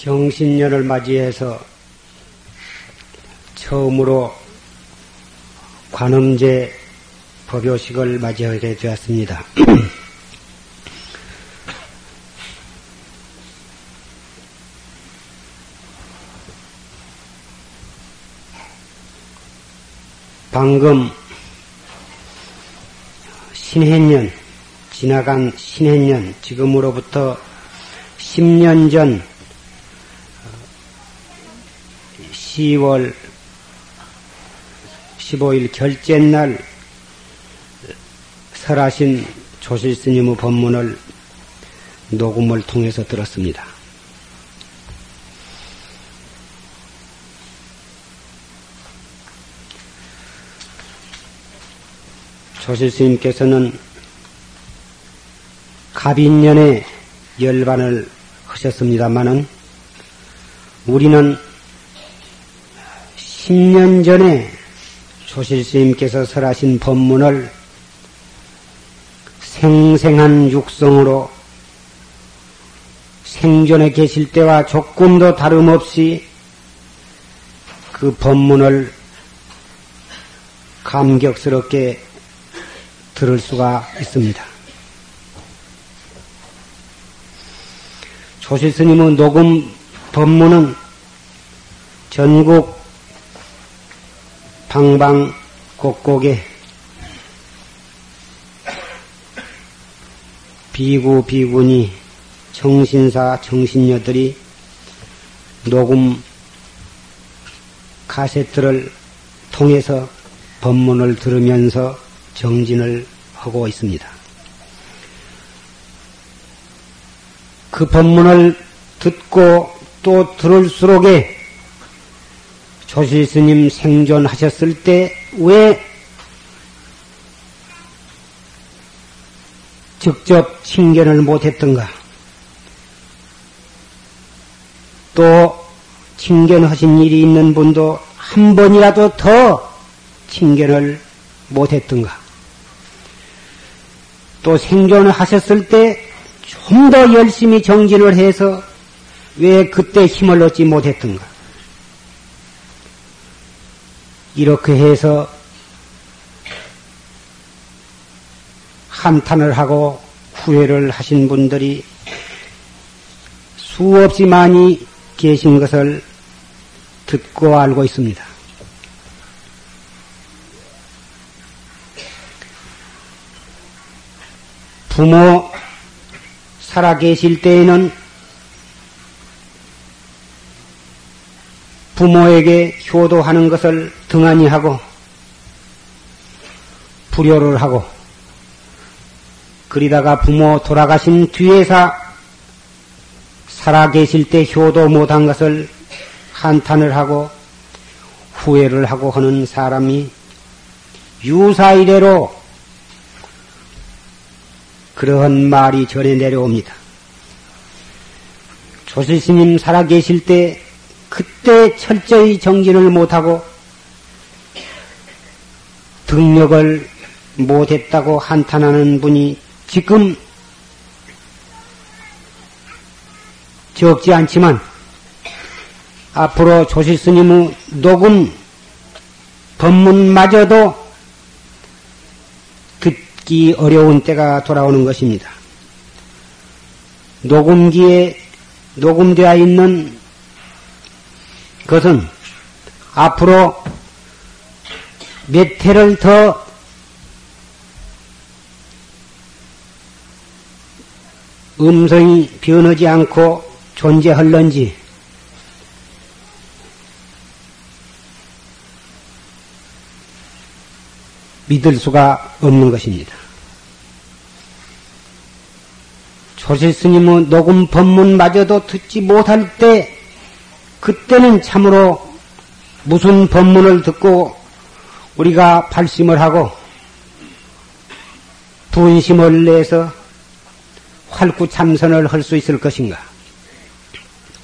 경신년을 맞이해서 처음으로 관음제 법요식을 맞이하게 되었습니다. 방금 신해년, 지나간 신해년, 지금으로부터 10년 전 10월 15일 결제 날 설하신 조실 스님의 법문을 녹음을 통해서 들었습니다. 조실 스님께서는 갑인년에 열반을 하셨습니다마는 우리는 10년 전에 조실스님께서 설하신 법문을 생생한 육성으로 생존에 계실 때와 조금도 다름없이 그 법문을 감격스럽게 들을 수가 있습니다. 조실스님의 녹음 법문은 전국 방방 곡곡에 비구 비구니 정신사 정신녀들이 녹음 카세트를 통해서 법문을 들으면서 정진을 하고 있습니다. 그 법문을 듣고 또 들을수록에 조실 스님 생존하셨을 때 왜 직접 칭견을 못했던가? 또 칭견하신 일이 있는 분도 한 번이라도 더 칭견을 못했던가? 또 생존을 하셨을 때 좀 더 열심히 정진을 해서 왜 그때 힘을 얻지 못했던가? 이렇게 해서 한탄을 하고 후회를 하신 분들이 수없이 많이 계신 것을 듣고 알고 있습니다. 부모 살아 계실 때에는 부모에게 효도하는 것을 등한히 하고 불효를 하고 그리다가 부모 돌아가신 뒤에서 살아 계실 때 효도 못한 것을 한탄을 하고 후회를 하고 하는 사람이 유사이래로 그러한 말이 전해 내려옵니다. 조실스님 살아 계실 때 그때 철저히 정진을 못하고 등력을 못했다고 한탄하는 분이 지금 적지 않지만 앞으로 조실스님의 녹음 법문마저도 듣기 어려운 때가 돌아오는 것입니다. 녹음기에 녹음되어 있는 것은 앞으로 몇 해를 더 음성이 변하지 않고 존재할런지 믿을 수가 없는 것입니다. 조실 스님의 녹음 법문마저도 듣지 못할 때, 그때는 참으로 무슨 법문을 듣고 우리가 발심을 하고 분심을 내서 활구 참선을 할 수 있을 것인가?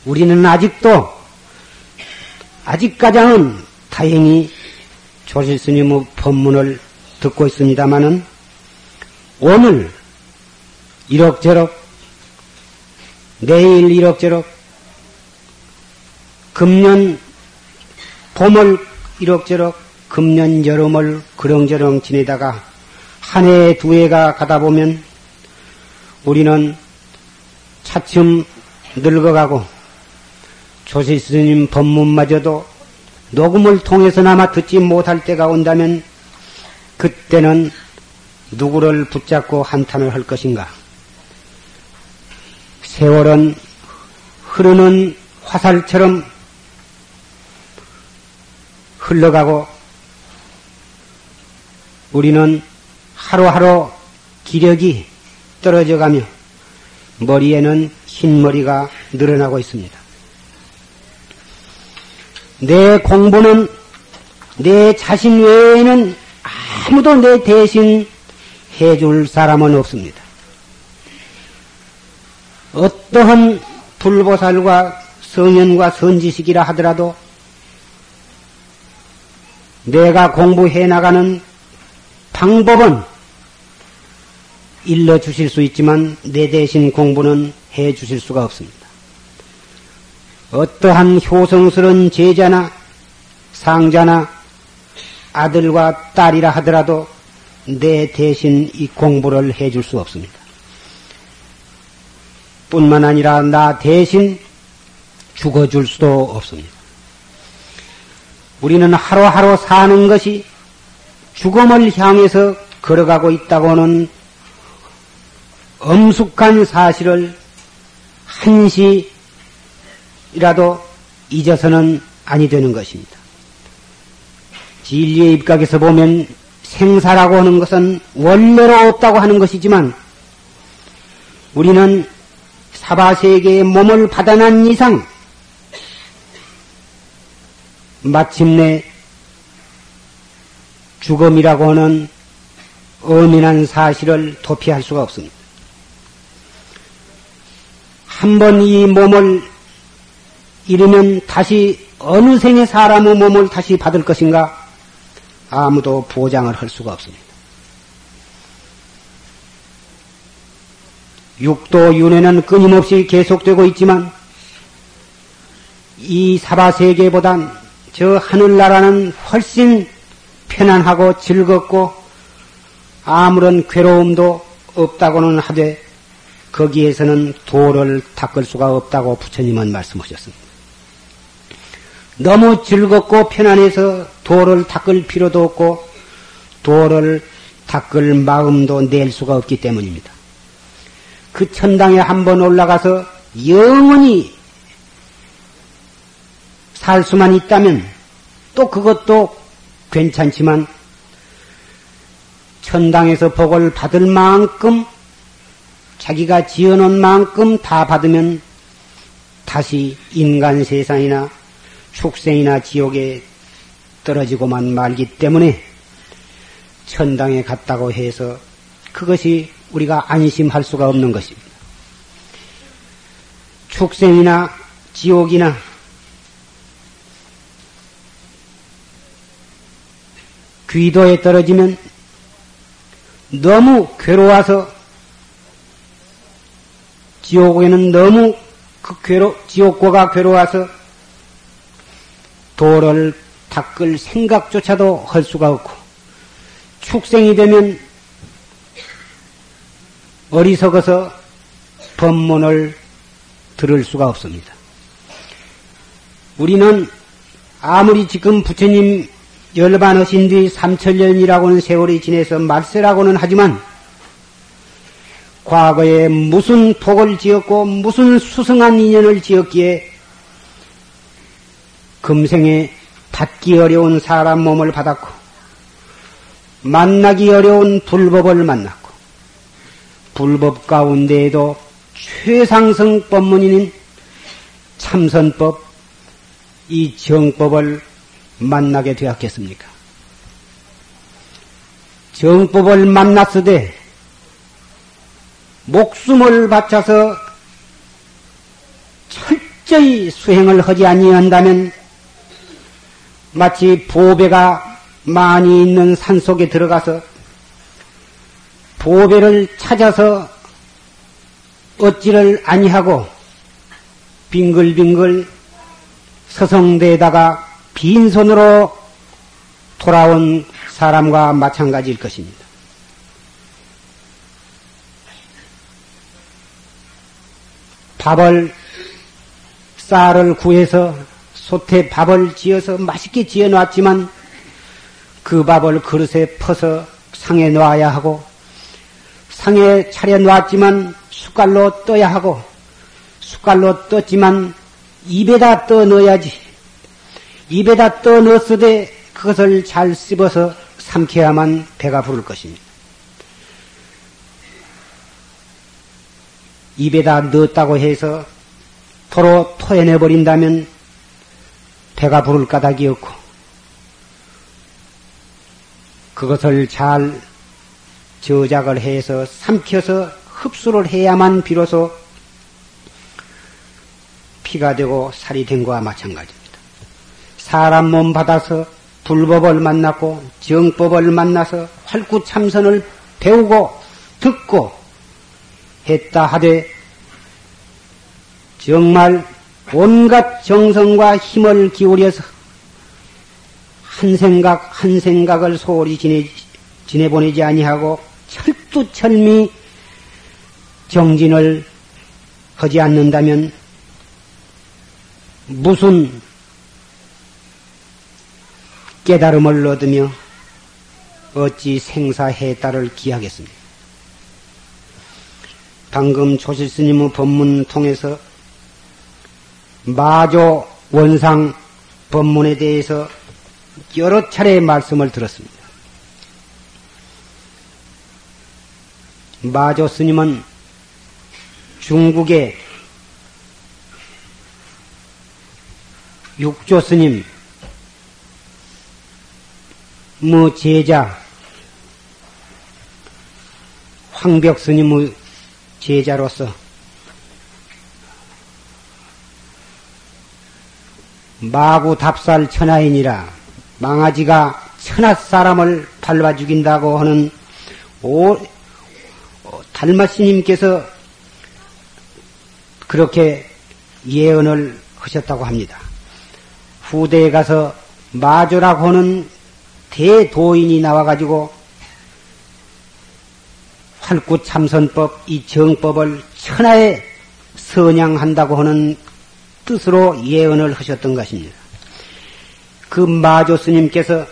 우리는 아직도 아직까지는 다행히 조실 스님의 법문을 듣고 있습니다마는 오늘 이럭저럭 내일 이럭저럭 금년 봄을 이럭저럭 금년 여름을 그렁저렁 지내다가 한 해 두 해가 가다 보면 우리는 차츰 늙어가고 조시 스님 법문마저도 녹음을 통해서나마 듣지 못할 때가 온다면 그때는 누구를 붙잡고 한탄을 할 것인가? 세월은 흐르는 화살처럼 흘러가고 우리는 하루하루 기력이 떨어져 가며 머리에는 흰머리가 늘어나고 있습니다. 내 공부는 내 자신 외에는 아무도 내 대신 해줄 사람은 없습니다. 어떠한 불보살과 성현과 선지식이라 하더라도 내가 공부해 나가는 방법은 일러 주실 수 있지만 내 대신 공부는 해 주실 수가 없습니다. 어떠한 효성스러운 제자나 상자나 아들과 딸이라 하더라도 내 대신 이 공부를 해 줄 수 없습니다. 뿐만 아니라 나 대신 죽어줄 수도 없습니다. 우리는 하루하루 사는 것이 죽음을 향해서 걸어가고 있다고는 엄숙한 사실을 한시라도 잊어서는 아니 되는 것입니다. 진리의 입각에서 보면 생사라고 하는 것은 원래로 없다고 하는 것이지만 우리는 사바세계의 몸을 받아난 이상 마침내 죽음이라고 하는 엄연한 사실을 도피할 수가 없습니다. 한 번 이 몸을 잃으면 다시 어느 생의 사람의 몸을 다시 받을 것인가 아무도 보장을 할 수가 없습니다. 육도 윤회는 끊임없이 계속되고 있지만 이 사바세계보단 저 하늘나라는 훨씬 편안하고 즐겁고 아무런 괴로움도 없다고는 하되 거기에서는 도를 닦을 수가 없다고 부처님은 말씀하셨습니다. 너무 즐겁고 편안해서 도를 닦을 필요도 없고 도를 닦을 마음도 낼 수가 없기 때문입니다. 그 천당에 한번 올라가서 영원히 살 수만 있다면 또 그것도 괜찮지만 천당에서 복을 받을 만큼 자기가 지어놓은 만큼 다 받으면 다시 인간 세상이나 축생이나 지옥에 떨어지고만 말기 때문에 천당에 갔다고 해서 그것이 우리가 안심할 수가 없는 것입니다. 축생이나 지옥이나 귀도에 떨어지면 너무 괴로워서 지옥에는 너무 그 괴로, 지옥고가 괴로워서 도를 닦을 생각조차도 할 수가 없고 축생이 되면 어리석어서 법문을 들을 수가 없습니다. 우리는 아무리 지금 부처님 열반하신 뒤 삼천년이라고는 세월이 지내서 말세라고는 하지만 과거에 무슨 복을 지었고 무슨 수승한 인연을 지었기에 금생에 받기 어려운 사람 몸을 받았고 만나기 어려운 불법을 만났고 불법 가운데에도 최상승 법문인 참선법 이 정법을 만나게 되었겠습니까? 정법을 만났으되 목숨을 바쳐서 철저히 수행을 하지 아니한다면 마치 보배가 많이 있는 산 속에 들어가서 보배를 찾아서 얻지를 아니하고 빙글빙글 서성대에다가 빈손으로 돌아온 사람과 마찬가지일 것입니다. 밥을 쌀을 구해서 솥에 밥을 지어서 맛있게 지어 놨지만 그 밥을 그릇에 퍼서 상에 놔야 하고 상에 차려 놨지만 숟갈로 떠야 하고 숟갈로 떴지만 입에다 떠 넣어야지 입에다 떠 넣었으되 그것을 잘 씹어서 삼켜야만 배가 부를 것입니다. 입에다 넣었다고 해서 도로 토해내 버린다면 배가 부를 까닭이 없고 그것을 잘 저작을 해서 삼켜서 흡수를 해야만 비로소 피가 되고 살이 된 거와 마찬가지입니다. 사람 몸 받아서 불법을 만났고 정법을 만나서 활구참선을 배우고 듣고 했다 하되 정말 온갖 정성과 힘을 기울여서 한 생각 한 생각을 소홀히 지내, 지내보내지 아니하고 철두철미 정진을 하지 않는다면 무슨 깨달음을 얻으며 어찌 생사해탈을 기하겠습니까? 방금 조실스님의 법문 통해서 마조 원상 법문에 대해서 여러 차례 말씀을 들었습니다. 마조 스님은 중국의 육조 스님, 뭐 제자, 황벽 스님의 제자로서 마구 답살 천하인이라 망아지가 천하 사람을 밟아 죽인다고 하는 오, 달마 스님께서 그렇게 예언을 하셨다고 합니다. 후대에 가서 마조라고 하는 대도인이 나와가지고 활구 참선법 이 정법을 천하에 선양한다고 하는 뜻으로 예언을 하셨던 것입니다. 그 마조 스님께서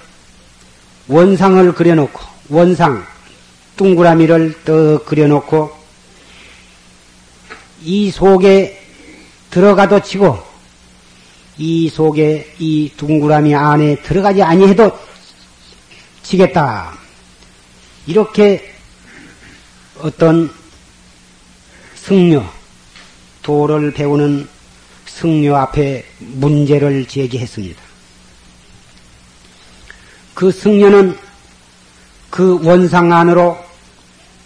원상을 그려놓고 원상 둥그라미를 떠 그려놓고 이 속에 들어가도 치고 이 속에 이 둥그라미 안에 들어가지 아니해도 치겠다. 이렇게 어떤 승려, 도를 배우는 승려 앞에 문제를 제기했습니다. 그 승려는 그 원상 안으로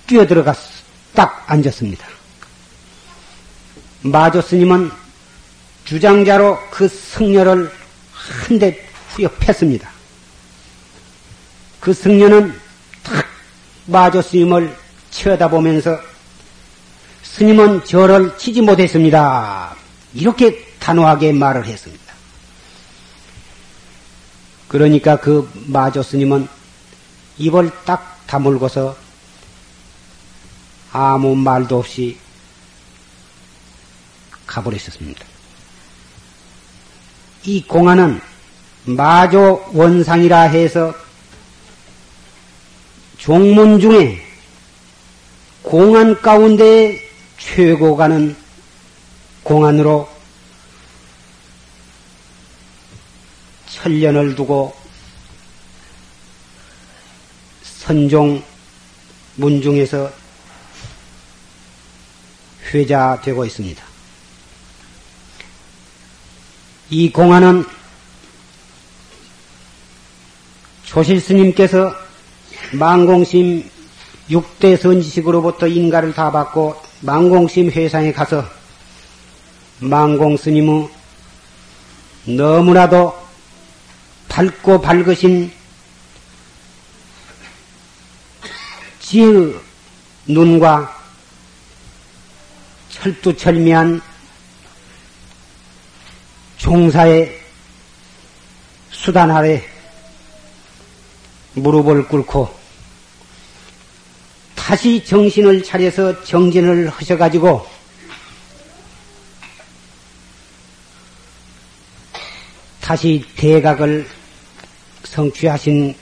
뛰어들어갔, 딱 앉았습니다. 마조 스님은 주장자로 그 승려를 한 대 후려 팼습니다. 그 승려는 탁 마조 스님을 쳐다보면서 스님은 저를 치지 못했습니다. 이렇게 단호하게 말을 했습니다. 그러니까 그 마조 스님은 입을 딱 다물고서 아무 말도 없이 가버렸었습니다. 이 공안은 마조 원상이라 해서 종문 중에 공안 가운데 최고가는 공안으로 천년을 두고 선종 문중에서 회자되고 있습니다. 이 공안은 조실 스님께서 망공심 6대 선지식으로부터 인가를 다 받고 망공심 회상에 가서 망공 스님의 너무나도 밝고 밝으신 지의 눈과 철두철미한 종사의 수단 아래 무릎을 꿇고 다시 정신을 차려서 정진을 하셔가지고 다시 대각을 성취하신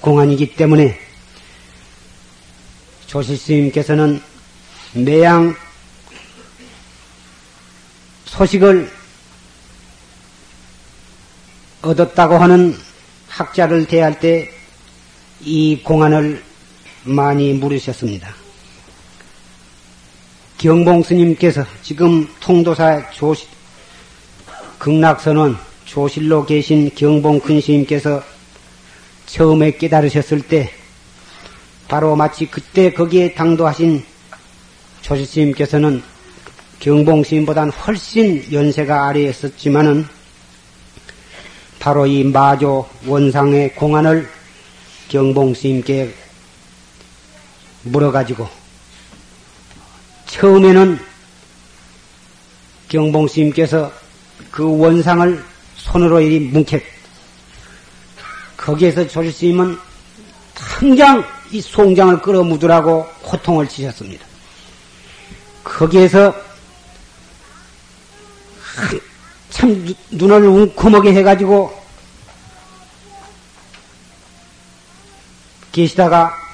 공안이기 때문에 조실스님께서는 매양 소식을 얻었다고 하는 학자를 대할 때 이 공안을 많이 물으셨습니다. 경봉 스님께서 지금 통도사 조실, 극락선원 조실로 계신 경봉 큰 스님께서 처음에 깨달으셨을 때 바로 마치 그때 거기에 당도하신 조실 스님께서는 경봉 스님보다는 훨씬 연세가 아래에 있었지만은 바로 이 마조 원상의 공안을 경봉 스님께 물어가지고 처음에는 경봉 스님께서 그 원상을 손으로 이리 뭉쳤. 거기에서 조실 스님은 당장 이 송장을 끌어묻으라고 호통을 치셨습니다. 거기에서 참 눈을 웅크하게 해가지고 계시다가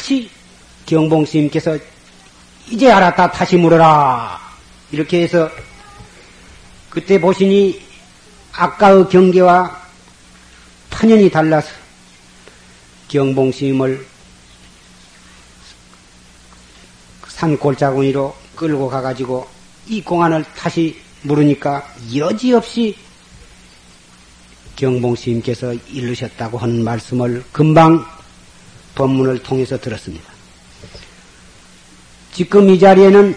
다시 경봉 스님께서 이제 알았다 다시 물어라. 이렇게 해서 그때 보시니 아까의 경계와 탄연히 달라서 경봉 스님을 산 골짜구니로 끌고 가가지고 이 공안을 다시 물으니까 여지없이 경봉 스님께서 일르셨다고 하는 말씀을 금방 법문을 통해서 들었습니다. 지금 이 자리에는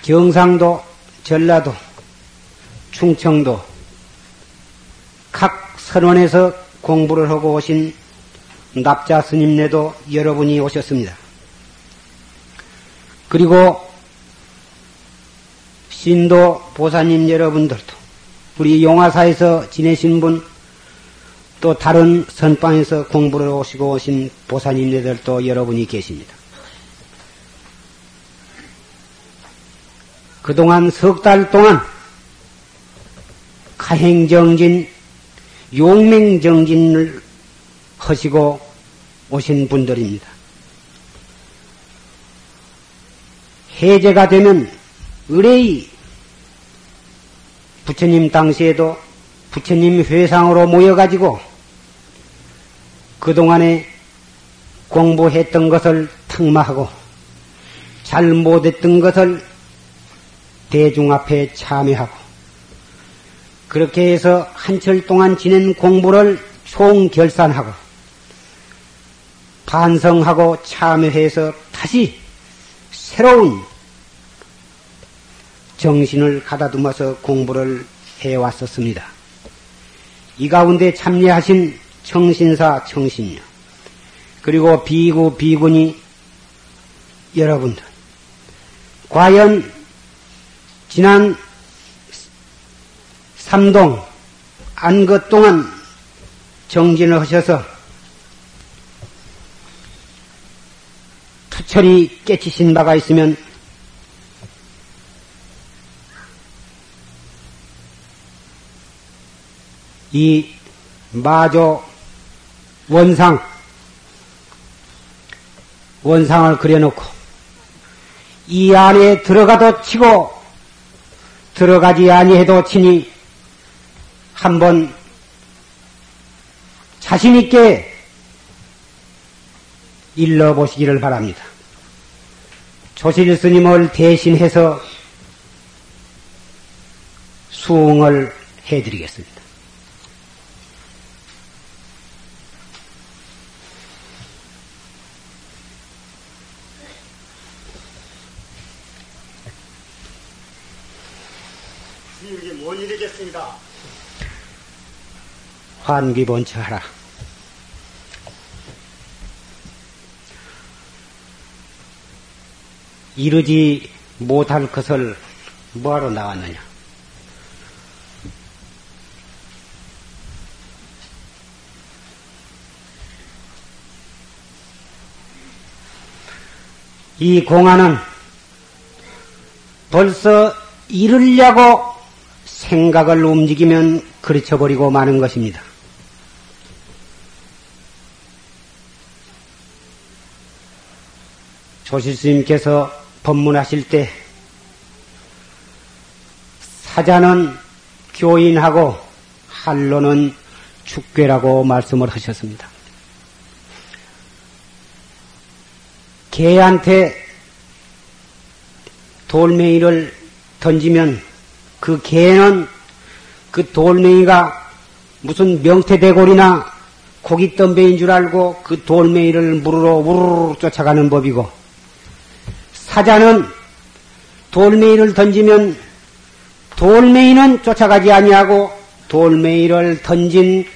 경상도, 전라도, 충청도 각 선원에서 공부를 하고 오신 납자 스님네도 여러분이 오셨습니다. 그리고 신도 보사님 여러분들도 우리 용화사에서 지내신 분, 또 다른 선방에서 공부를 오시고 오신 보사님들도 여러분이 계십니다. 그동안 석 달 동안 가행정진, 용맹정진을 하시고 오신 분들입니다. 해제가 되면 의뢰의 부처님 당시에도 부처님 회상으로 모여가지고 그동안에 공부했던 것을 탁마하고 잘 못했던 것을 대중 앞에 참여하고 그렇게 해서 한철 동안 지낸 공부를 총 결산하고 반성하고 참여해서 다시 새로운 정신을 가다듬어서 공부를 해왔었습니다. 이 가운데 참여하신 청신사 청신녀. 그리고 비구 비군이 여러분들. 과연 지난 삼동 안것 동안 정진을 하셔서 투철이 깨치신 바가 있으면 이 마조 원상, 원상을 그려놓고 이 안에 들어가도 치고 들어가지 아니해도 치니 한번 자신있게 일러보시기를 바랍니다. 조실 스님을 대신해서 수응을 해드리겠습니다. 환기본체 하라. 이루지 못할 것을 뭐하러 나왔느냐? 이 공안은 벌써 이르려고 생각을 움직이면 그르쳐버리고 마는 것입니다. 조실스님께서 법문하실 때 사자는 교인하고 한로는 축괴라고 말씀을 하셨습니다. 개한테 돌멩이를 던지면 그 개는 그 돌멩이가 무슨 명태대골이나 고기 덤배인 줄 알고 그 돌멩이를 물으러 우르르 쫓아가는 법이고 사자는 돌멩이를 던지면 돌멩이는 쫓아가지 아니하고 돌멩이를 던진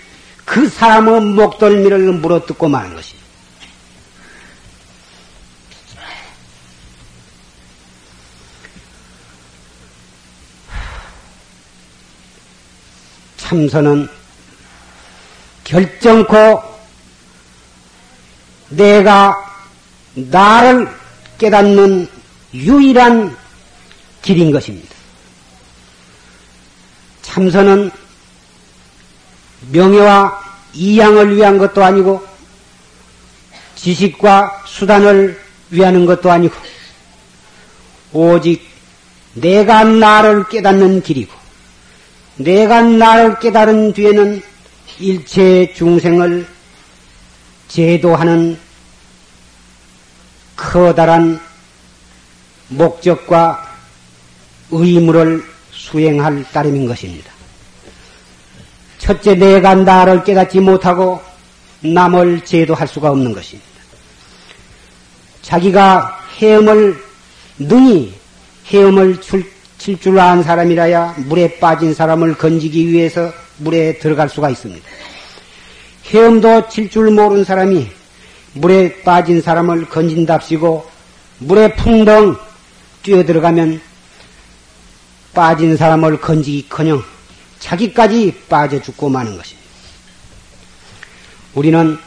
그 사람의 목덜미를 물어뜯고 마는 것입니다. 참선은 결정코 내가 나를 깨닫는 유일한 길인 것입니다. 참선은 명예와 이양을 위한 것도 아니고 지식과 수단을 위하는 것도 아니고 오직 내가 나를 깨닫는 길이고 내가 나를 깨달은 뒤에는 일체 중생을 제도하는 커다란 목적과 의무를 수행할 따름인 것입니다. 첫째, 내가 나를 깨닫지 못하고 남을 제도할 수가 없는 것입니다. 자기가 헤엄을 능히 헤엄을 칠 줄 아는 사람이라야 물에 빠진 사람을 건지기 위해서 물에 들어갈 수가 있습니다. 헤엄도 칠 줄 모르는 사람이 물에 빠진 사람을 건진답시고 물에 풍덩 뛰어들어가면 빠진 사람을 건지기커녕 자기까지 빠져 죽고 마는 것입니다. 우리는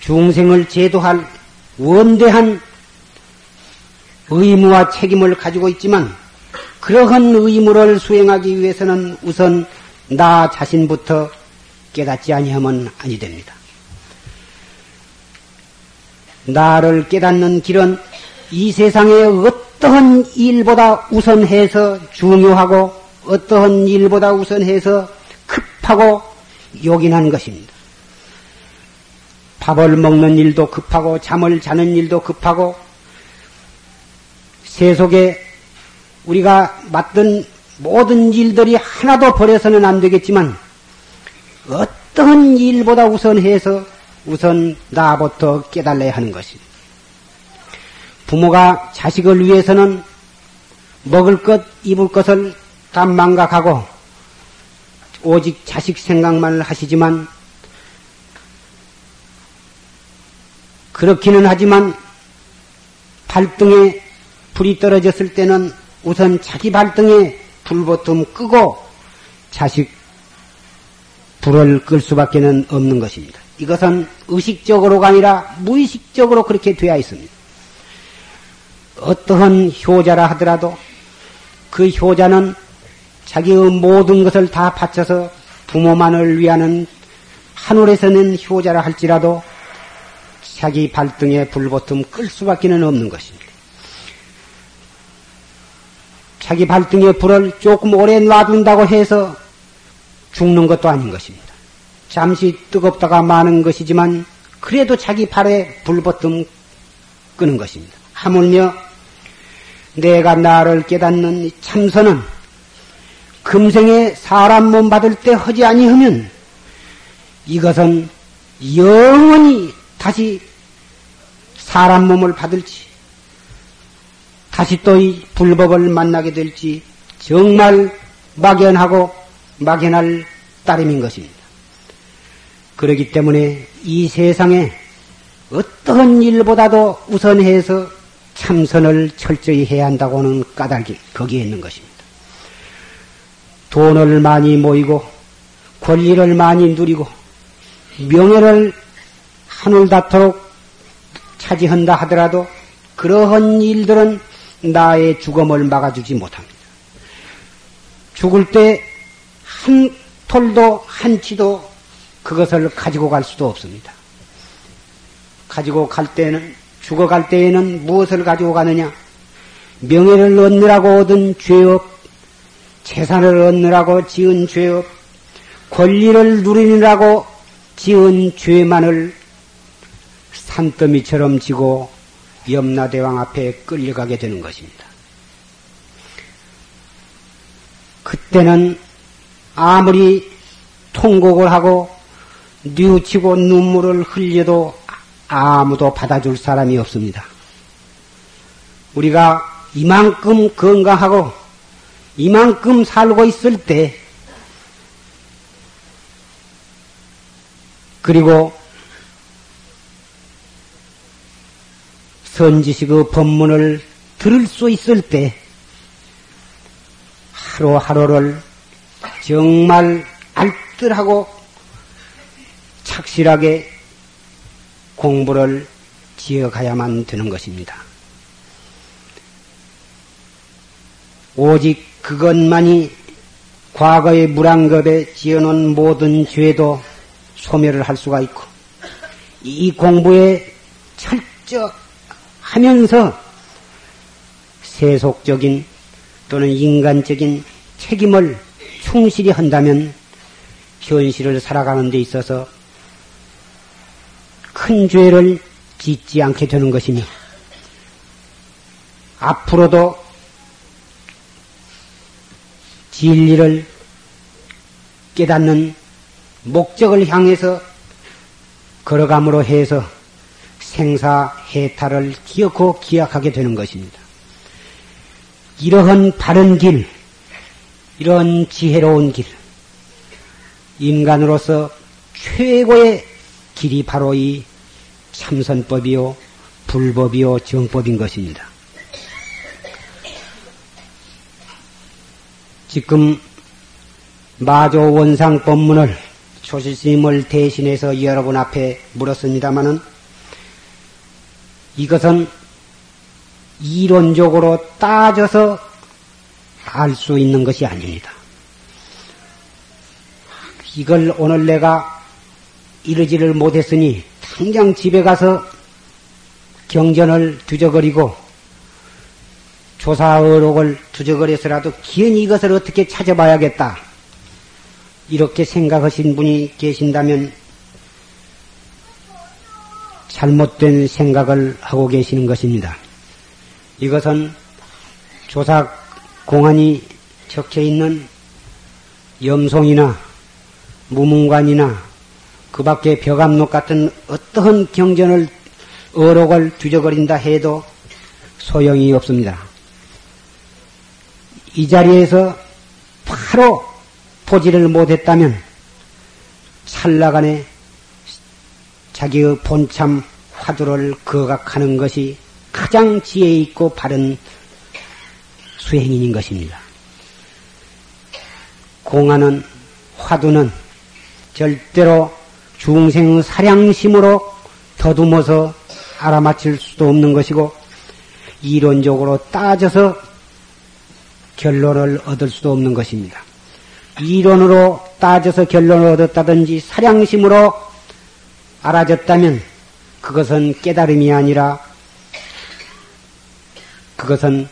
중생을 제도할 원대한 의무와 책임을 가지고 있지만 그러한 의무를 수행하기 위해서는 우선 나 자신부터 깨닫지 아니하면 아니 됩니다. 나를 깨닫는 길은 이 세상의 어떠한 일보다 우선해서 중요하고 어떠한 일보다 우선해서 급하고 요긴한 것입니다. 밥을 먹는 일도 급하고 잠을 자는 일도 급하고 세속에 우리가 맡은 모든 일들이 하나도 버려서는 안 되겠지만 어떤 일보다 우선해서 우선 나부터 깨달아야 하는 것입니다. 부모가 자식을 위해서는 먹을 것, 입을 것을 다 망각하고 오직 자식 생각만 하시지만 그렇기는 하지만 발등에 불이 떨어졌을 때는 우선 자기 발등에 불보통 끄고 자식 불을 끌 수밖에 는 없는 것입니다. 이것은 의식적으로가 아니라 무의식적으로 그렇게 되어 있습니다. 어떠한 효자라 하더라도 그 효자는 자기의 모든 것을 다 바쳐서 부모만을 위하는 하늘에서는 효자라 할지라도 자기 발등에 불보틈 끌 수밖에 는 없는 것입니다. 자기 발등에 불을 조금 오래 놔둔다고 해서 죽는 것도 아닌 것입니다. 잠시 뜨겁다가 마는 것이지만 그래도 자기 발에 불보틈 끄는 것입니다. 하물며 내가 나를 깨닫는 참선은 금생에 사람 몸 받을 때 하지 아니하면 이것은 영원히 다시 사람 몸을 받을지 다시 또 이 불법을 만나게 될지 정말 막연하고 막연할 따름인 것입니다. 그렇기 때문에 이 세상에 어떠한 일보다도 우선해서 참선을 철저히 해야 한다고는 까닭이 거기에 있는 것입니다. 돈을 많이 모이고 권리를 많이 누리고 명예를 하늘 닿도록 차지한다 하더라도 그러한 일들은 나의 죽음을 막아주지 못합니다. 죽을 때 한 톨도 한 치도 그것을 가지고 갈 수도 없습니다. 가지고 갈 때는 죽어갈 때에는 무엇을 가지고 가느냐? 명예를 얻느라고 얻은 죄업, 재산을 얻느라고 지은 죄업, 권리를 누리느라고 지은 죄만을 산더미처럼 지고 염라대왕 앞에 끌려가게 되는 것입니다. 그때는 아무리 통곡을 하고 뉘우치고 눈물을 흘려도 아무도 받아줄 사람이 없습니다. 우리가 이만큼 건강하고 이만큼 살고 있을 때 그리고 선지식의 법문을 들을 수 있을 때 하루하루를 정말 알뜰하고 착실하게 공부를 지어가야만 되는 것입니다. 오직 그것만이 과거의 물안급에 지어놓은 모든 죄도 소멸을 할 수가 있고 이 공부에 철저하면서 세속적인 또는 인간적인 책임을 충실히 한다면 현실을 살아가는 데 있어서 큰 죄를 짓지 않게 되는 것이며 앞으로도 진리를 깨닫는 목적을 향해서 걸어감으로 해서 생사해탈을 기억고 기약하게 되는 것입니다. 이러한 바른 길, 이런 지혜로운 길, 인간으로서 최고의 길이 바로 이 참선법이요, 불법이요, 정법인 것입니다. 지금 마조 원상 법문을 조실스님을 대신해서 여러분 앞에 물었습니다마는 이것은 이론적으로 따져서 알 수 있는 것이 아닙니다. 이걸 오늘 내가 이르지를 못했으니 당장 집에 가서 경전을 뒤적거리고 조사의록을 두적거려서라도 기연히 이것을 어떻게 찾아봐야겠다. 이렇게 생각하신 분이 계신다면 잘못된 생각을 하고 계시는 것입니다. 이것은 조사 공안이 적혀 있는 염송이나 무문관이나 그 밖에 벽암록 같은 어떠한 경전을 어록을 뒤적거린다 해도 소용이 없습니다. 이 자리에서 바로 보지를 못했다면 찰나간에 자기의 본참 화두를 거각하는 것이 가장 지혜 있고 바른 수행인인 것입니다. 공안은 화두는 절대로 중생의 사량심으로 더듬어서 알아맞힐 수도 없는 것이고 이론적으로 따져서 결론을 얻을 수도 없는 것입니다. 이론으로 따져서 결론을 얻었다든지 사량심으로 알아졌다면 그것은 깨달음이 아니라 그것은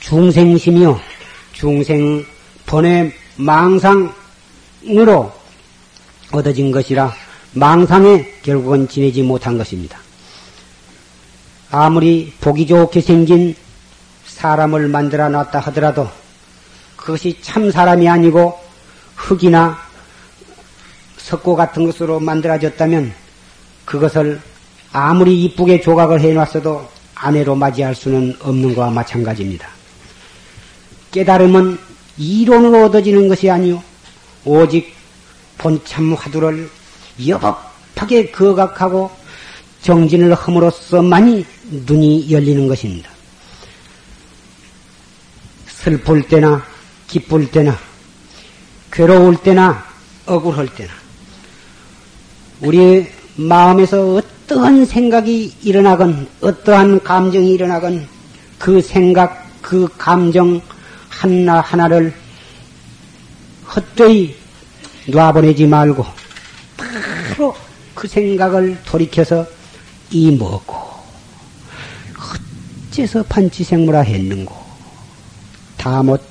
중생심이요. 중생 번외 망상으로 얻어진 것이라 망상에 결국은 지내지 못한 것입니다. 아무리 보기 좋게 생긴 사람을 만들어 놨다 하더라도 그것이 참 사람이 아니고 흙이나 석고 같은 것으로 만들어졌다면 그것을 아무리 이쁘게 조각을 해놨어도 아내로 맞이할 수는 없는 것과 마찬가지입니다. 깨달음은 이론으로 얻어지는 것이 아니요 오직 본참 화두를 여법하게 거각하고 정진을 함으로써만이 눈이 열리는 것입니다. 슬플 때나 기쁠 때나 괴로울 때나 억울할 때나 우리 마음에서 어떠한 생각이 일어나건 어떠한 감정이 일어나건 그 생각 그 감정 하나 하나를 헛되이 놔보내지 말고 바로 그 생각을 돌이켜서 이 뭐고? 어째서 판치생물화 했는고? 다못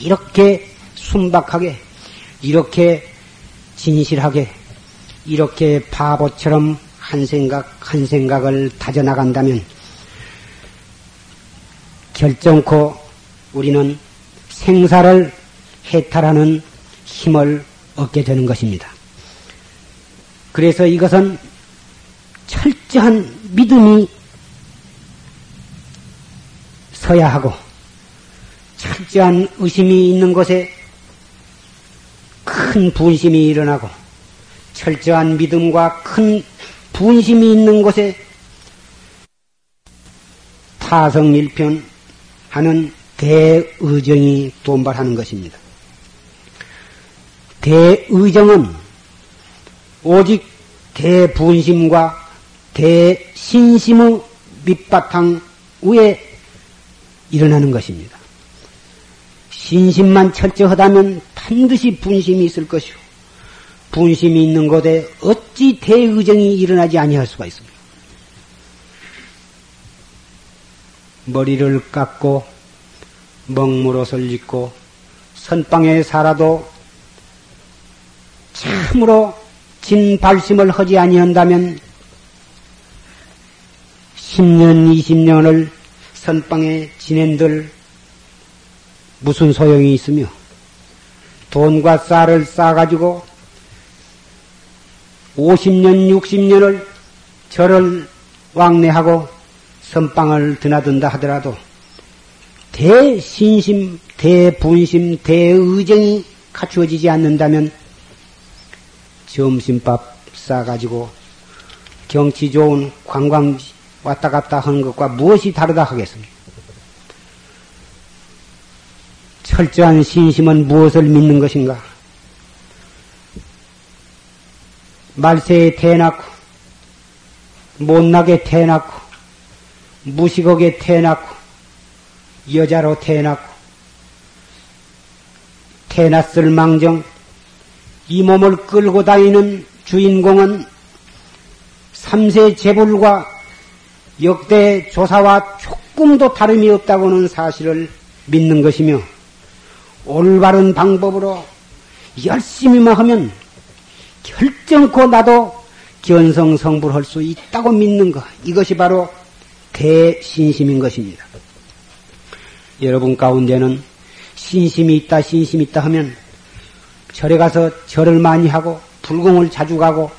이렇게 순박하게 이렇게 진실하게 이렇게 바보처럼 한 생각 한 생각을 다져나간다면 결정코 우리는 생사를 해탈하는 힘을 얻게 되는 것입니다. 그래서 이것은 철저한 믿음이 서야 하고 철저한 의심이 있는 곳에 큰 분심이 일어나고 철저한 믿음과 큰 분심이 있는 곳에 타성일편 하는 대의정이 돈발하는 것입니다. 대의정은 오직 대분심과 대신심의 밑바탕 위에 일어나는 것입니다. 신심만 철저하다면 반드시 분심이 있을 것이고 분심이 있는 곳에 어찌 대의정이 일어나지 아니할 수가 있습니까? 머리를 깎고 먹물옷을 입고 선방에 살아도 참으로 진 발심을 하지 아니한다면 10년, 20년을 선방에 지낸들 무슨 소용이 있으며 돈과 쌀을 싸가지고 50년, 60년을 절을 왕래하고 선방을 드나든다 하더라도 대신심, 대분심, 대의정이 갖추어지지 않는다면 점심밥 싸가지고 경치 좋은 관광지 왔다 갔다 하는 것과 무엇이 다르다 하겠습니까? 철저한 신심은 무엇을 믿는 것인가? 말세에 태어났고, 못나게 태어났고, 무식하게 태어났고, 여자로 태어났고, 태어났을 망정, 이 몸을 끌고 다니는 주인공은 삼세 재불과 역대 조사와 조금도 다름이 없다고는 사실을 믿는 것이며 올바른 방법으로 열심히만 하면 결정코 나도 견성성불할 수 있다고 믿는 것 이것이 바로 대신심인 것입니다. 여러분 가운데는 신심이 있다 신심이 있다 하면 절에 가서 절을 많이 하고 불공을 자주 가고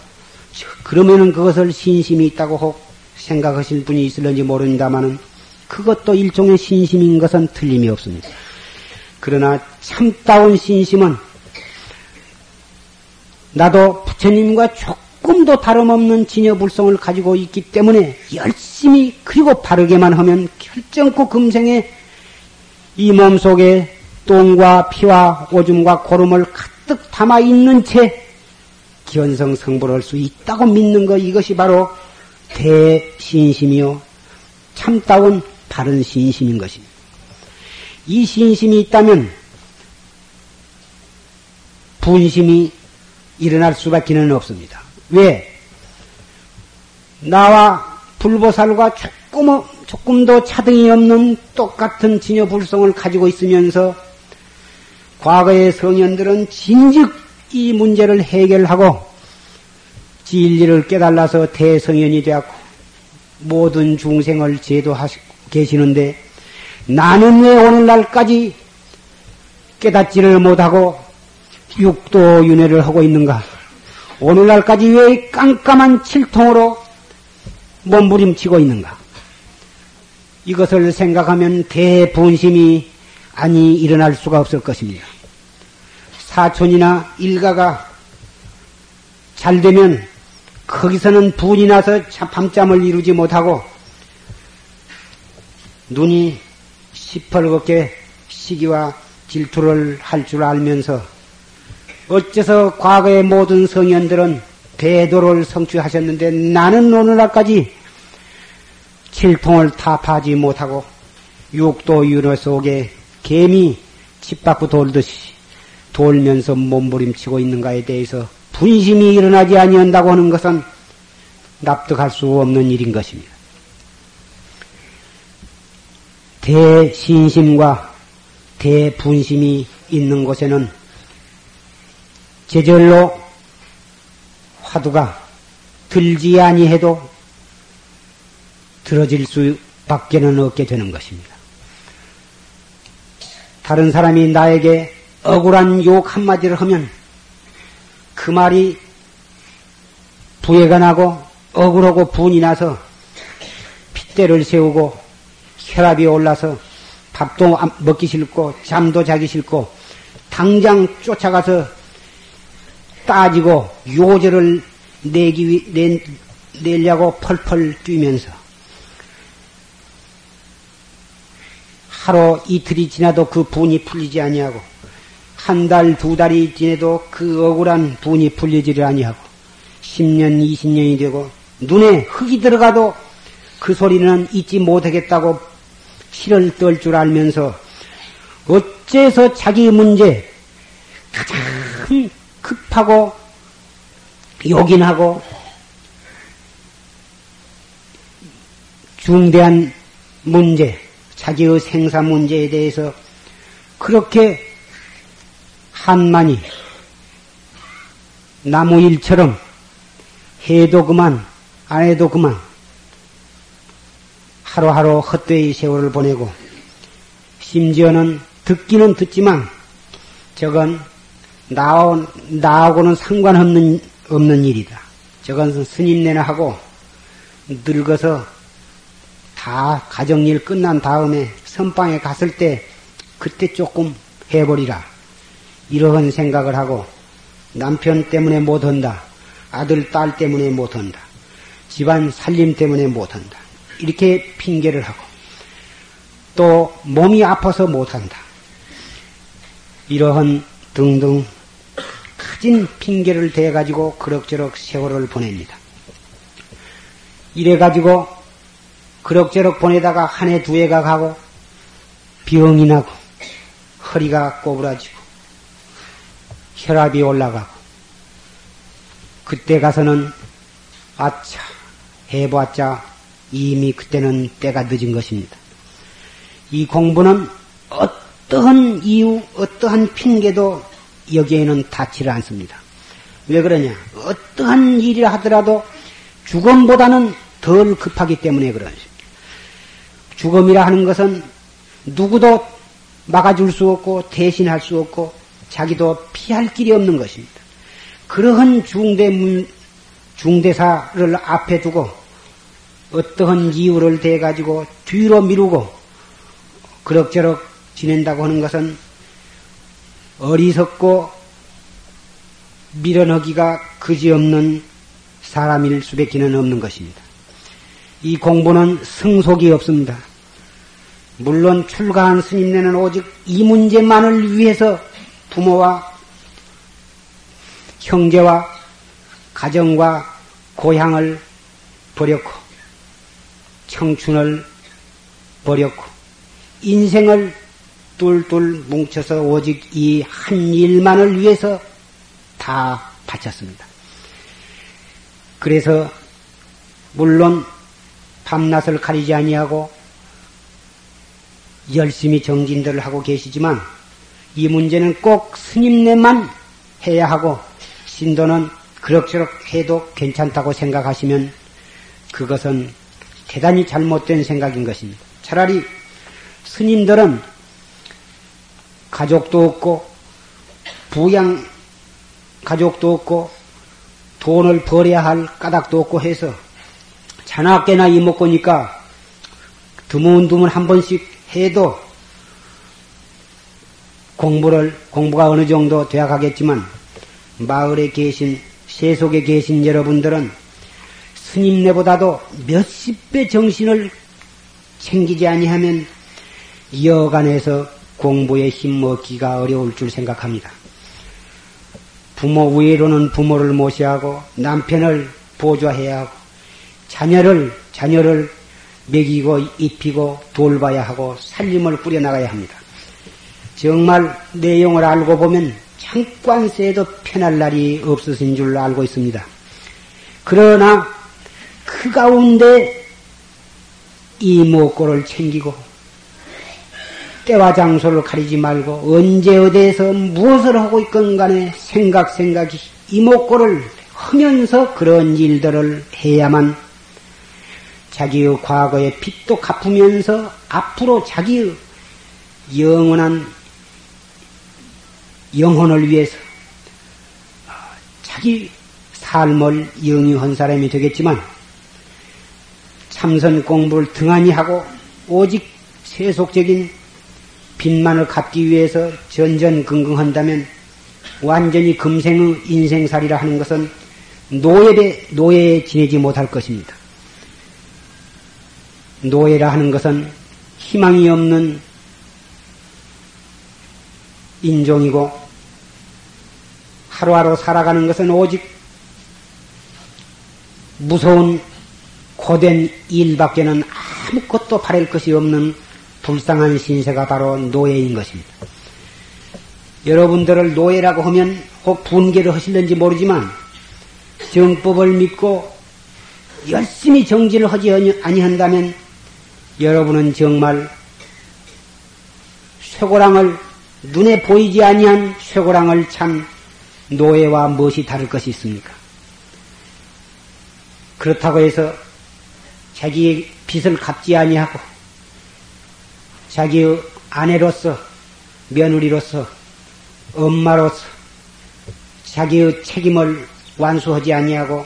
그러면은 그것을 신심이 있다고 생각하실 분이 있을런지 모릅니다만은 그것도 일종의 신심인 것은 틀림이 없습니다. 그러나 참다운 신심은 나도 부처님과 조금도 다름없는 진여불성을 가지고 있기 때문에 열심히 그리고 바르게만 하면 결정코 금생에 이 몸속에 똥과 피와 오줌과 고름을 가득 담아 있는 채 견성 성불할 수 있다고 믿는 것 이것이 바로 대신심이요 참다운 바른 신심인 것입니다. 이 신심이 있다면 분심이 일어날 수밖에는 없습니다. 왜? 나와 불보살과 조금, 조금도 차등이 없는 똑같은 진여불성을 가지고 있으면서 과거의 성현들은 진즉 이 문제를 해결하고 진리를 깨달아서 대성현이 되었고 모든 중생을 제도하시고 계시는데 나는 왜 오늘날까지 깨닫지를 못하고 육도 윤회를 하고 있는가? 오늘날까지 왜 깜깜한 칠통으로 몸부림치고 있는가? 이것을 생각하면 대분심이 아니 일어날 수가 없을 것입니다. 사촌이나 일가가 잘 되면 거기서는 분이 나서 밤잠을 이루지 못하고 눈이 시퍼렇게 시기와 질투를 할 줄 알면서 어째서 과거의 모든 성현들은 대도를 성취하셨는데 나는 오늘날까지 칠통을 타파하지 못하고 육도 윤회 속에 개미 집 밖으로 돌듯이 돌면서 몸부림치고 있는가에 대해서 분심이 일어나지 아니한다고 하는 것은 납득할 수 없는 일인 것입니다. 대신심과 대분심이 있는 곳에는 제절로 화두가 들지 아니해도 들어질 수밖에는 없게 되는 것입니다. 다른 사람이 나에게 억울한 욕 한마디를 하면 그 말이 부해가 나고 억울하고 분이 나서 핏대를 세우고 혈압이 올라서 밥도 먹기 싫고 잠도 자기 싫고 당장 쫓아가서 따지고 요절을 내기 위, 내, 내려고 펄펄 뛰면서 하루 이틀이 지나도 그 분이 풀리지 아니하고 한 달, 두 달이 지내도 그 억울한 분이 풀리지를 아니하고 10년, 20년이 되고 눈에 흙이 들어가도 그 소리는 잊지 못하겠다고 실을 떨 줄 알면서 어째서 자기 문제 가장 급하고 요긴하고 중대한 문제, 자기의 생사 문제에 대해서 그렇게 한만이 나무 일처럼 해도 그만, 안 해도 그만, 하루하루 헛되이 세월을 보내고, 심지어는 듣기는 듣지만, 저건 나오, 나하고는 상관없는, 없는 일이다. 저건 스님네나 하고, 늙어서 다 가정일 끝난 다음에 선방에 갔을 때 그때 조금 해버리라. 이러한 생각을 하고 남편 때문에 못한다. 아들, 딸 때문에 못한다. 집안 살림 때문에 못한다. 이렇게 핑계를 하고 또 몸이 아파서 못한다. 이러한 등등 커진 핑계를 대가지고 그럭저럭 세월을 보냅니다. 이래가지고 그럭저럭 보내다가 한 해 두 해가 가고 병이 나고 허리가 꼬부라지고 혈압이 올라가고 그때 가서는 아차 해봤자 이미 그때는 때가 늦은 것입니다. 이 공부는 어떠한 이유, 어떠한 핑계도 여기에는 닿지를 않습니다. 왜 그러냐? 어떠한 일이라 하더라도 죽음보다는 덜 급하기 때문에 그러십니다. 죽음이라 하는 것은 누구도 막아줄 수 없고 대신할 수 없고 자기도 피할 길이 없는 것입니다. 그러한 중대 중대사를 앞에 두고 어떠한 이유를 대 가지고 뒤로 미루고 그럭저럭 지낸다고 하는 것은 어리석고 밀어넣기가 그지없는 사람일 수밖에는 없는 것입니다. 이 공부는 승속이 없습니다. 물론 출가한 스님네는 오직 이 문제만을 위해서 부모와 형제와 가정과 고향을 버렸고 청춘을 버렸고 인생을 뚫뚫 뭉쳐서 오직 이 한 일만을 위해서 다 바쳤습니다. 그래서 물론 밤낮을 가리지 아니하고 열심히 정진들을 하고 계시지만 이 문제는 꼭 스님네만 해야 하고 신도는 그럭저럭 해도 괜찮다고 생각하시면 그것은 대단히 잘못된 생각인 것입니다. 차라리 스님들은 가족도 없고 부양 가족도 없고 돈을 벌여야 할 까닭도 없고 해서 자나깨나 이먹고니까 드문드문 한 번씩 해도 공부를 공부가 어느 정도 되어 가겠지만 마을에 계신 세속에 계신 여러분들은 스님네보다도 몇십 배 정신을 챙기지 아니하면 여간에서 공부에 힘먹기가 어려울 줄 생각합니다. 부모 외로는 부모를 모시하고 남편을 보좌해야 하고 자녀를 자녀를 먹이고 입히고 돌봐야 하고 살림을 꾸려나가야 합니다. 정말 내용을 알고 보면 새도 편할 날이 없으신 줄 알고 있습니다. 그러나 그 가운데 이목고를 챙기고 때와 장소를 가리지 말고 언제 어디에서 무엇을 하고 있건 간에 생각 생각이 이목고를 하면서 그런 일들을 해야만 자기의 과거의 빚도 갚으면서 앞으로 자기의 영원한 영혼을 위해서 자기 삶을 영유한 사람이 되겠지만 참선 공부를 등한히 하고 오직 세속적인 빚만을 갚기 위해서 전전긍긍한다면 완전히 금생의 인생살이라 하는 것은 노예에, 노예에 지내지 못할 것입니다. 노예라 하는 것은 희망이 없는 인종이고 하루하루 살아가는 것은 오직 무서운 고된 일밖에는 아무것도 바랄 것이 없는 불쌍한 신세가 바로 노예인 것입니다. 여러분들을 노예라고 하면 혹 분개를 하실는지 모르지만 정법을 믿고 열심히 정진을 하지 아니한다면 여러분은 정말 쇠고랑을 눈에 보이지 아니한 쇠고랑을 참 노예와 무엇이 다를 것이 있습니까? 그렇다고 해서 자기의 빚을 갚지 아니하고 자기의 아내로서 며느리로서 엄마로서 자기의 책임을 완수하지 아니하고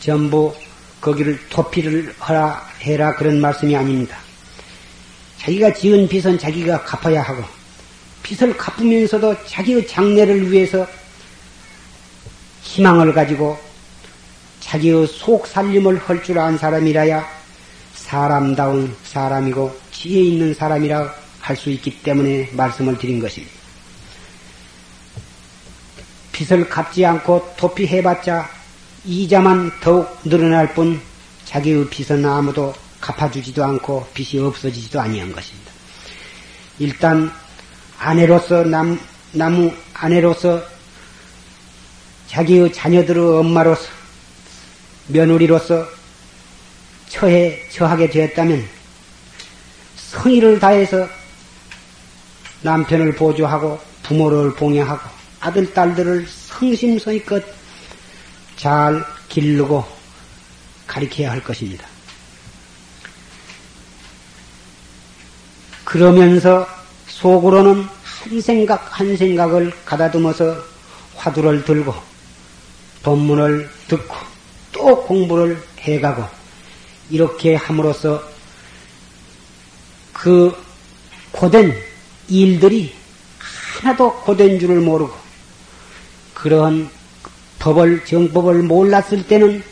전부 거기를 도피를 하라 해라 그런 말씀이 아닙니다. 자기가 지은 빚은 자기가 갚아야 하고 빚을 갚으면서도 자기의 장래를 위해서 희망을 가지고 자기의 속 살림을 할 줄 아는 사람이라야 사람다운 사람이고 지혜 있는 사람이라 할 수 있기 때문에 말씀을 드린 것입니다. 빚을 갚지 않고 도피해봤자 이자만 더욱 늘어날 뿐 자기의 빚은 아무도 갚아주지도 않고 빚이 없어지지도 아니한 것입니다. 일단 아내로서 남, 나무 아내로서 자기의 자녀들의 엄마로서 며느리로서 처해 처하게 되었다면 성의를 다해서 남편을 보조하고 부모를 봉양하고 아들 딸들을 성심성의껏 잘 기르고 가리켜야 할 것입니다. 그러면서 속으로는 한 생각 한 생각을 가다듬어서 화두를 들고 법문을 듣고 또 공부를 해가고 이렇게 함으로써 그 고된 일들이 하나도 고된 줄을 모르고 그러한 법을 정법을 몰랐을 때는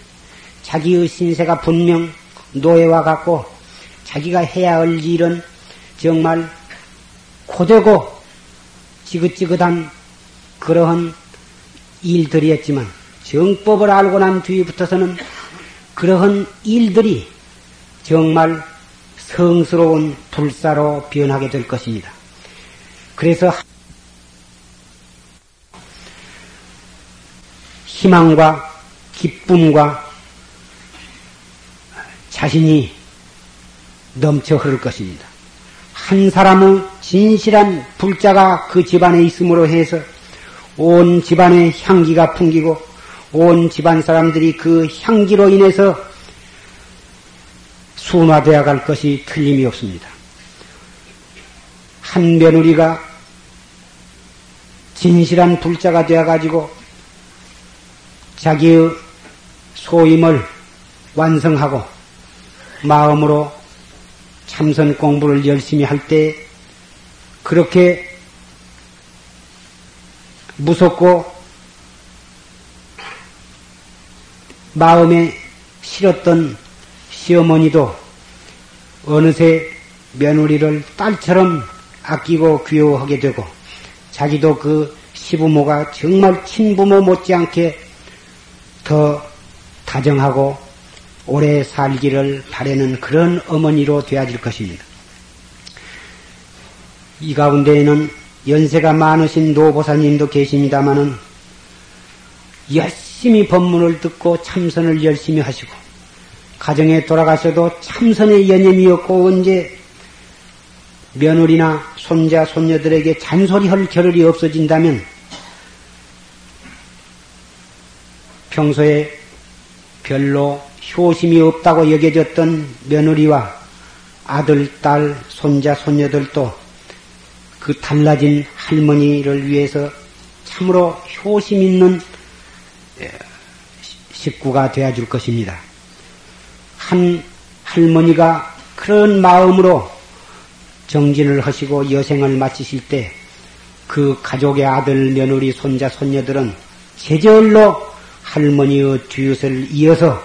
자기의 신세가 분명 노예와 같고 자기가 해야 할 일은 정말 고되고 지긋지긋한 그러한 일들이었지만 정법을 알고 난 뒤부터서는 그러한 일들이 정말 성스러운 불사로 변하게 될 것입니다. 그래서 희망과 기쁨과 자신이 넘쳐 흐를 것입니다. 한 사람의 진실한 불자가 그 집안에 있음으로 해서 온 집안의 향기가 풍기고 온 집안 사람들이 그 향기로 인해서 순화되어 갈 것이 틀림이 없습니다. 한 며느리가 진실한 불자가 되어 가지고 자기의 소임을 완성하고 마음으로 참선 공부를 열심히 할 때 그렇게 무섭고 마음에 싫었던 시어머니도 어느새 며느리를 딸처럼 아끼고 귀여워하게 되고 자기도 그 시부모가 정말 친부모 못지않게 더 다정하고 오래 살기를 바라는 그런 어머니로 되어질 것입니다. 이 가운데에는 연세가 많으신 노보사님도 계십니다마는 열심히 법문을 듣고 참선을 열심히 하시고 가정에 돌아가셔도 참선의 연념이 없고 언제 며느리나 손자 손녀들에게 잔소리할 겨를이 없어진다면 평소에 별로 효심이 없다고 여겨졌던 며느리와 아들, 딸, 손자, 손녀들도 그 달라진 할머니를 위해서 참으로 효심 있는 식구가 되어 줄 것입니다. 한 할머니가 그런 마음으로 정진을 하시고 여생을 마치실 때 그 가족의 아들, 며느리, 손자, 손녀들은 제절로 할머니의 뒤웃을 이어서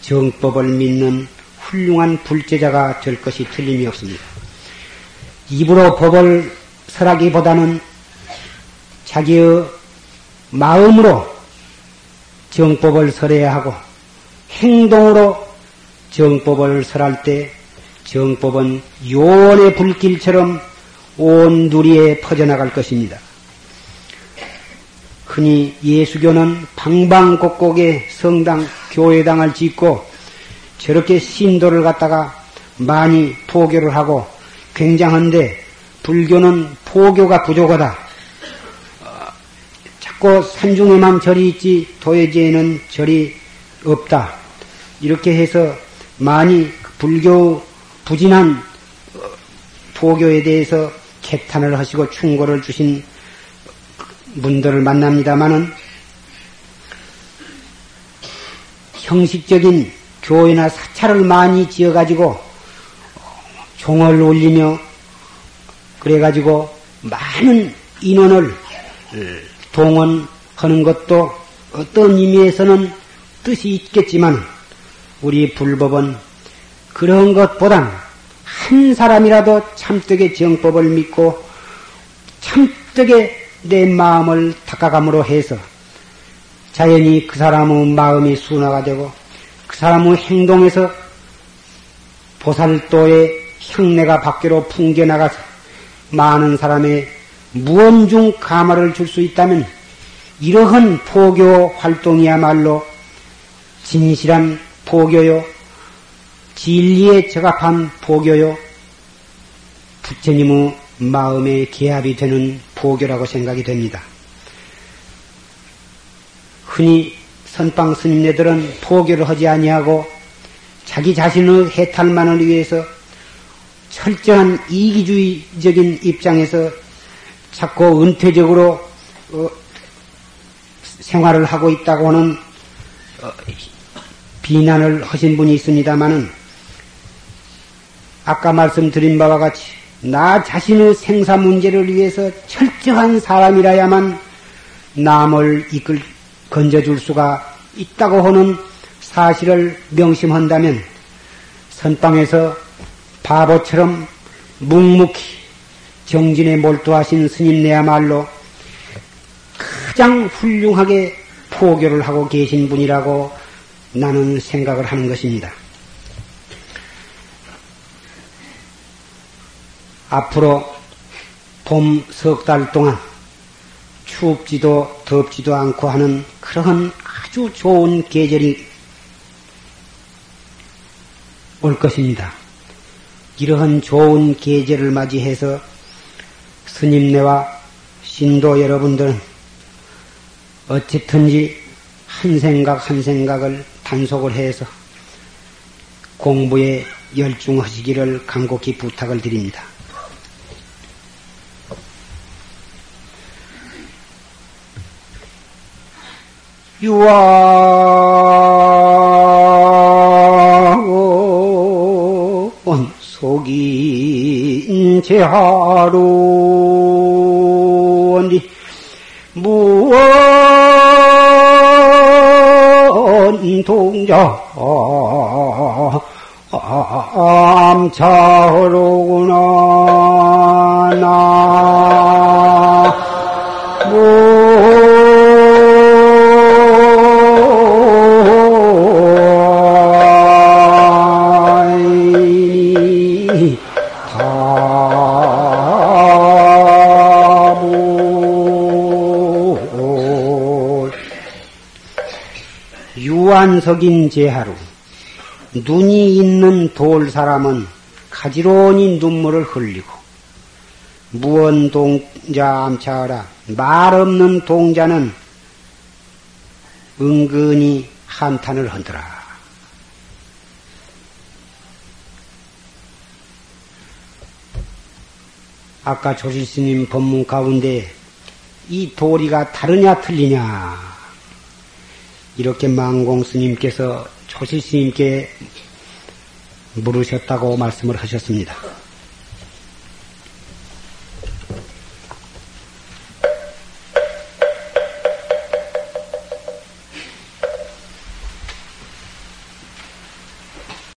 정법을 믿는 훌륭한 불제자가 될 것이 틀림이 없습니다. 입으로 법을 설하기보다는 자기의 마음으로 정법을 설해야 하고 행동으로 정법을 설할 때 정법은 요원의 불길처럼 온 누리에 퍼져나갈 것입니다. 흔히 예수교는 방방곡곡에 성당, 교회당을 짓고 저렇게 신도를 갖다가 많이 포교를 하고 굉장한데 불교는 포교가 부족하다. 자꾸 산중에만 절이 있지 도예지에는 절이 없다. 이렇게 해서 많이 불교 부진한 포교에 대해서 개탄을 하시고 충고를 주신 분들을 만납니다마는 형식적인 교회나 사찰을 많이 지어가지고 종을 올리며 그래가지고 많은 인원을 동원하는 것도 어떤 의미에서는 뜻이 있겠지만 우리 불법은 그런 것보단 한 사람이라도 참되게 정법을 믿고 참되게 내 마음을 닦아감으로 해서 자연히 그 사람의 마음이 순화가 되고 그 사람의 행동에서 보살도의 향내가 밖으로 풍겨나가서 많은 사람의 무언중 가마를 줄 수 있다면 이러한 포교 활동이야말로 진실한 포교요, 진리에 적합한 포교요, 부처님의 마음의 개합이 되는 포교라고 생각이 됩니다. 흔히 선방 스님네들은 포교를 하지 아니하고 자기 자신의 해탈만을 위해서 철저한 이기주의적인 입장에서 자꾸 은퇴적으로 어, 생활을 하고 있다고 하는 어, 비난을 하신 분이 있습니다마는 아까 말씀드린 바와 같이 나 자신의 생사 문제를 위해서 철저한 사람이라야만 남을 이끌 건져줄 수가 있다고 하는 사실을 명심한다면 선방에서 바보처럼 묵묵히 정진에 몰두하신 스님네야말로 가장 훌륭하게 포교를 하고 계신 분이라고 나는 생각을 하는 것입니다. 앞으로 봄 석 달 동안 춥지도 덥지도 않고 하는 그러한 아주 좋은 계절이 올 것입니다. 이러한 좋은 계절을 맞이해서 스님네와 신도 여러분들은 어쨌든지 한 생각 한 생각을 단속을 해서 공부에 열중하시기를 간곡히 부탁을 드립니다. 유아원 속인 제하로니 무언 동자 암차로구나 나 석인 제하루 눈이 있는 돌 사람은 가지런히 눈물을 흘리고 무언 동자 암차하라 말 없는 동자는 은근히 한탄을 흔들어. 아까 조실스님 법문 가운데 이 도리가 다르냐 틀리냐 이렇게 망공 스님께서 조실스님께 물으셨다고 말씀을 하셨습니다.